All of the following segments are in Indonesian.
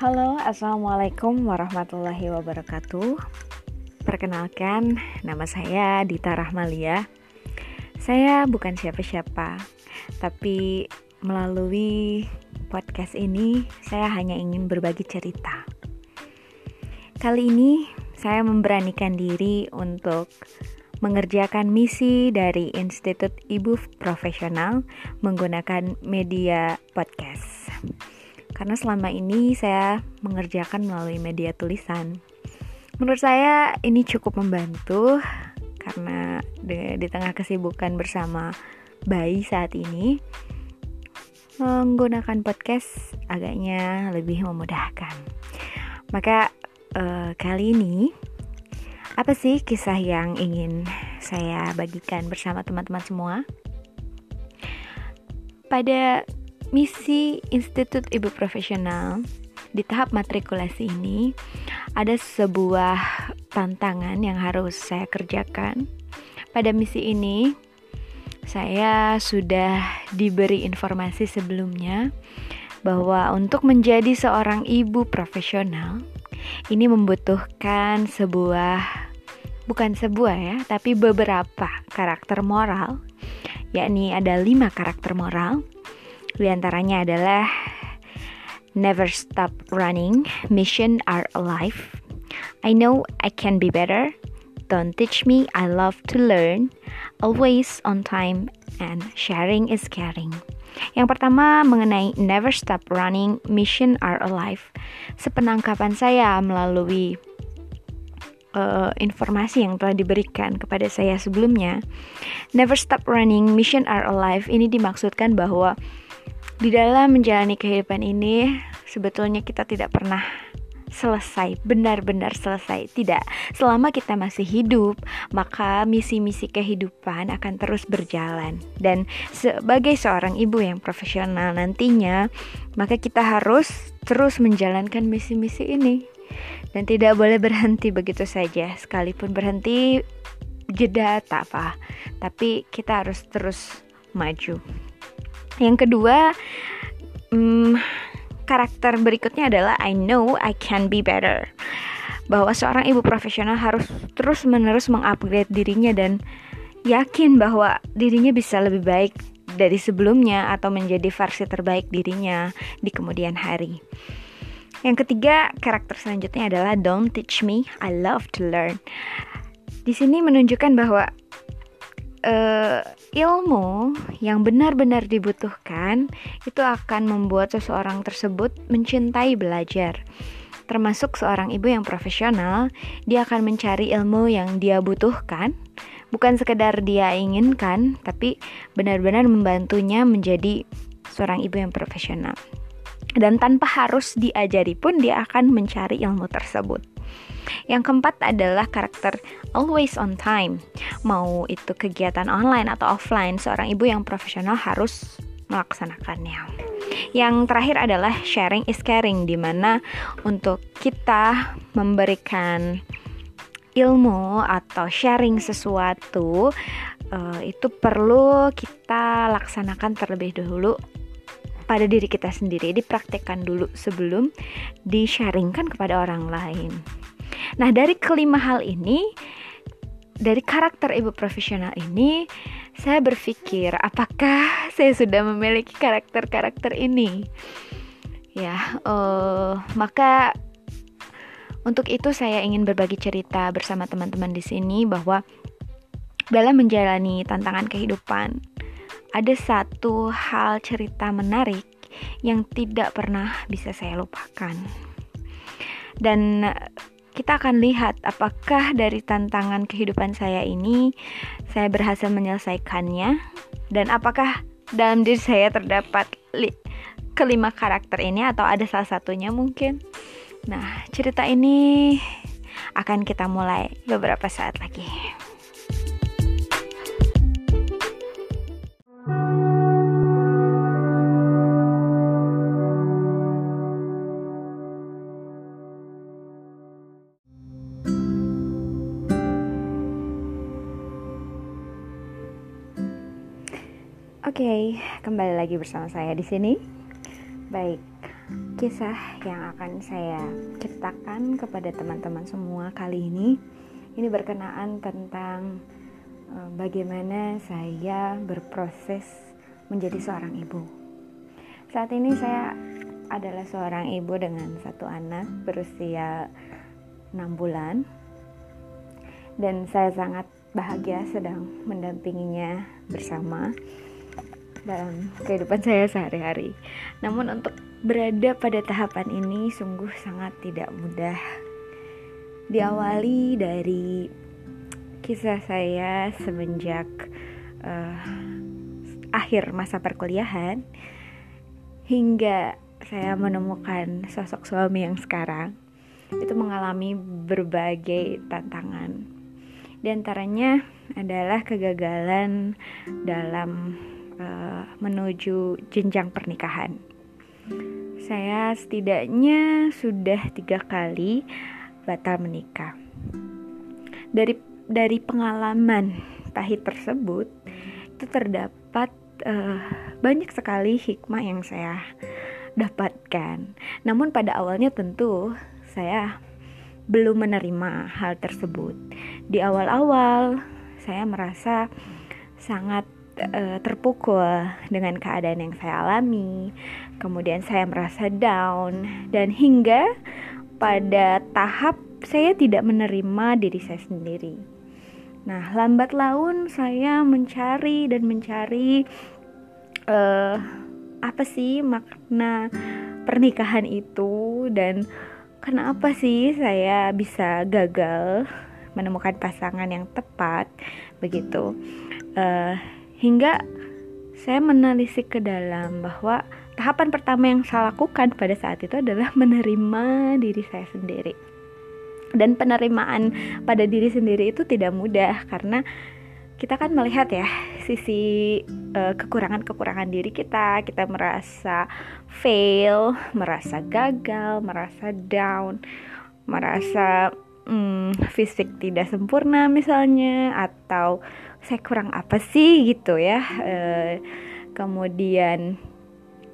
Halo, Assalamualaikum warahmatullahi wabarakatuh. Perkenalkan, nama saya Dita Rahmalia. Saya bukan siapa-siapa Tapi melalui podcast ini Saya hanya ingin berbagi cerita. Kali ini saya memberanikan diri untuk mengerjakan misi dari Institut Ibu Profesional menggunakan media podcast karena selama ini saya mengerjakan melalui media tulisan. Menurut saya ini cukup membantu karena di, di tengah kesibukan bersama bayi saat ini menggunakan podcast agaknya lebih memudahkan. Maka uh, kali ini apa sih kisah yang ingin saya bagikan bersama teman-teman semua? Pada misi Institut Ibu Profesional di tahap matrikulasi ini ada sebuah tantangan yang harus saya kerjakan. Pada misi ini saya sudah diberi informasi sebelumnya bahwa untuk menjadi seorang ibu profesional ini membutuhkan sebuah bukan sebuah ya, tapi beberapa karakter moral yakni ada lima karakter moral di antaranya adalah Never Stop Running, Mission Are Alive. I know I can be better. Don't teach me, I love to learn. Always on time and sharing is caring. Yang pertama mengenai Never Stop Running, Mission Are Alive. Sepenangkapan saya melalui uh, informasi yang telah diberikan kepada saya sebelumnya, Never Stop Running, Mission Are Alive ini dimaksudkan bahwa di dalam menjalani kehidupan ini, sebetulnya kita tidak pernah selesai, benar-benar selesai. Tidak, selama kita masih hidup, maka misi-misi kehidupan akan terus berjalan. Dan sebagai seorang ibu yang profesional nantinya, maka kita harus terus menjalankan misi-misi ini. Dan tidak boleh berhenti begitu saja. Sekalipun berhenti, jeda tak apa. Tapi kita harus terus maju. Yang kedua, hmm, karakter berikutnya adalah I know I can be better. Bahwa seorang ibu profesional harus terus-menerus mengupgrade dirinya dan yakin bahwa dirinya bisa lebih baik dari sebelumnya atau menjadi versi terbaik dirinya di kemudian hari. Yang ketiga, karakter selanjutnya adalah don't teach me, I love to learn. Di sini menunjukkan bahwa uh, ilmu yang benar-benar dibutuhkan itu akan membuat seseorang tersebut mencintai belajar. Termasuk seorang ibu yang profesional, dia akan mencari ilmu yang dia butuhkan, bukan sekedar dia inginkan, tapi benar-benar membantunya menjadi seorang ibu yang profesional. Dan tanpa harus diajari pun dia akan mencari ilmu tersebut. Yang keempat adalah karakter always on time. Mau itu kegiatan online atau offline, seorang ibu yang profesional harus melaksanakannya. Yang terakhir adalah sharing is caring di mana untuk kita memberikan ilmu atau sharing sesuatu uh, itu perlu kita laksanakan terlebih dahulu pada diri kita sendiri, dipraktekkan dulu sebelum di-sharingkan kepada orang lain. Nah, dari kelima hal ini, dari karakter ibu profesional ini, saya berpikir apakah saya sudah memiliki karakter-karakter ini. Ya, uh, maka untuk itu saya ingin berbagi cerita bersama teman-teman di sini bahwa dalam menjalani tantangan kehidupan ada satu hal cerita menarik yang tidak pernah bisa saya lupakan. Dan kita akan lihat apakah dari tantangan kehidupan saya ini saya berhasil menyelesaikannya dan apakah dalam diri saya terdapat kelima karakter ini atau ada salah satunya mungkin. Nah, cerita ini akan kita mulai beberapa saat lagi. Oke, okay, kembali lagi bersama saya di sini. Baik, kisah yang akan saya ceritakan kepada teman-teman semua kali ini ini berkenaan tentang uh, bagaimana saya berproses menjadi seorang ibu. Saat ini saya adalah seorang ibu dengan satu anak berusia 6 bulan dan saya sangat bahagia sedang mendampinginya bersama dalam kehidupan saya sehari-hari. Namun untuk berada pada tahapan ini sungguh sangat tidak mudah. Diawali dari kisah saya semenjak uh, akhir masa perkuliahan hingga saya menemukan sosok suami yang sekarang itu mengalami berbagai tantangan. Di antaranya adalah kegagalan dalam uh, menuju jenjang pernikahan. Saya setidaknya sudah tiga kali batal menikah. Dari dari pengalaman pahit tersebut itu terdapat uh, banyak sekali hikmah yang saya dapatkan. Namun pada awalnya tentu saya belum menerima hal tersebut. Di awal-awal saya merasa sangat uh, terpukul dengan keadaan yang saya alami. Kemudian saya merasa down dan hingga pada tahap saya tidak menerima diri saya sendiri. Nah, lambat laun saya mencari dan mencari uh, apa sih makna pernikahan itu dan kenapa sih saya bisa gagal menemukan pasangan yang tepat begitu. Uh, hingga saya menelisik ke dalam bahwa tahapan pertama yang saya lakukan pada saat itu adalah menerima diri saya sendiri. Dan penerimaan pada diri sendiri itu tidak mudah karena kita kan melihat ya sisi uh, kekurangan-kekurangan diri kita, kita merasa fail, merasa gagal, merasa down, merasa hmm, fisik tidak sempurna misalnya atau saya kurang apa sih gitu ya e, kemudian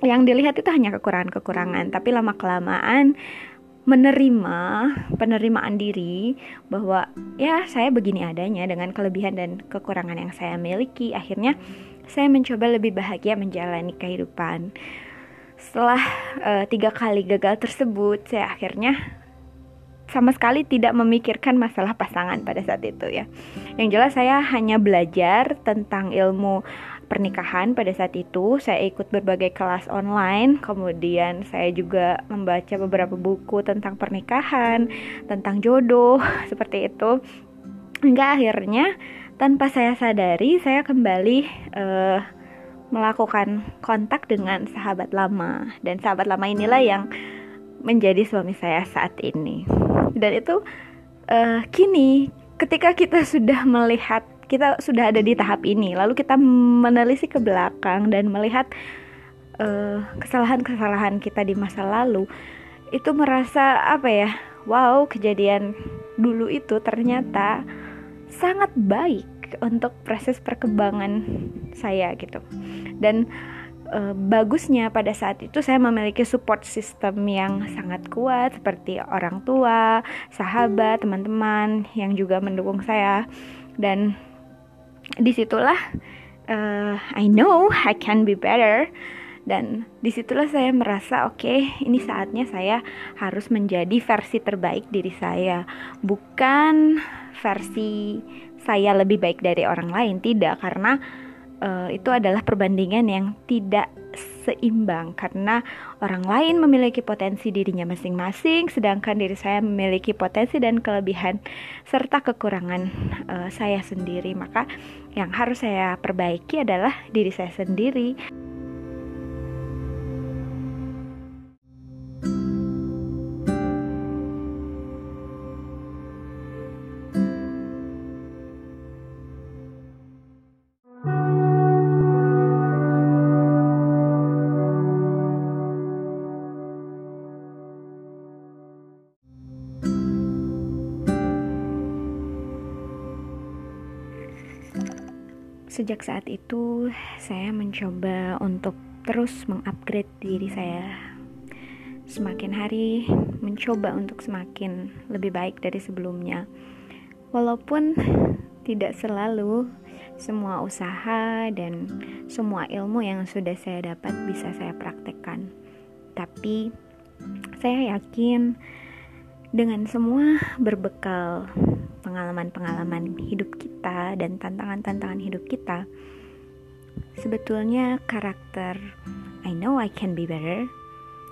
yang dilihat itu hanya kekurangan-kekurangan tapi lama kelamaan menerima penerimaan diri bahwa ya saya begini adanya dengan kelebihan dan kekurangan yang saya miliki. Akhirnya saya mencoba lebih bahagia menjalani kehidupan. Setelah uh, tiga kali gagal tersebut saya akhirnya sama sekali tidak memikirkan masalah pasangan pada saat itu ya. Yang jelas saya hanya belajar tentang ilmu pernikahan pada saat itu. Saya ikut berbagai kelas online, kemudian saya juga membaca beberapa buku tentang pernikahan, tentang jodoh, seperti itu. Hingga akhirnya tanpa saya sadari saya kembali uh, melakukan kontak dengan sahabat lama dan sahabat lama inilah yang menjadi suami saya saat ini dan itu uh, kini ketika kita sudah melihat kita sudah ada di tahap ini lalu kita menelisik ke belakang dan melihat eh, kesalahan-kesalahan kita di masa lalu itu merasa apa ya wow kejadian dulu itu ternyata sangat baik untuk proses perkembangan saya gitu. Dan uh, bagusnya pada saat itu saya memiliki support system yang sangat kuat seperti orang tua, sahabat, teman-teman yang juga mendukung saya. Dan di situlah uh, I know I can be better. Dan di situlah saya merasa oke okay, ini saatnya saya harus menjadi versi terbaik diri saya. Bukan versi saya lebih baik dari orang lain tidak. Karena uh, itu adalah perbandingan yang tidak seimbang karena orang lain memiliki potensi dirinya masing-masing sedangkan diri saya memiliki potensi dan kelebihan serta kekurangan uh, saya sendiri maka yang harus saya perbaiki adalah diri saya sendiri. Sejak saat itu, saya mencoba untuk terus mengupgrade diri saya. semakin hari mencoba untuk semakin lebih baik dari sebelumnya. Walaupun tidak selalu semua usaha dan semua ilmu yang sudah saya dapat bisa saya praktekkan. Tapi saya yakin dengan semua berbekal pengalaman-pengalaman hidup kita dan tantangan-tantangan hidup kita, sebetulnya karakter I know I can be better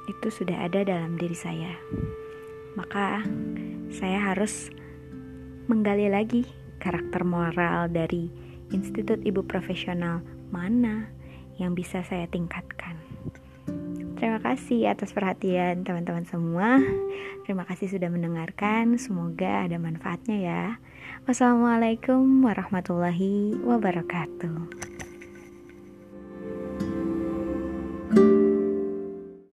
itu sudah ada dalam diri saya. Maka saya harus menggali lagi karakter moral dari Institut Ibu Profesional mana yang bisa saya tingkatkan. Terima kasih atas perhatian teman-teman semua. Terima kasih sudah mendengarkan. Semoga ada manfaatnya ya. Wassalamualaikum warahmatullahi wabarakatuh.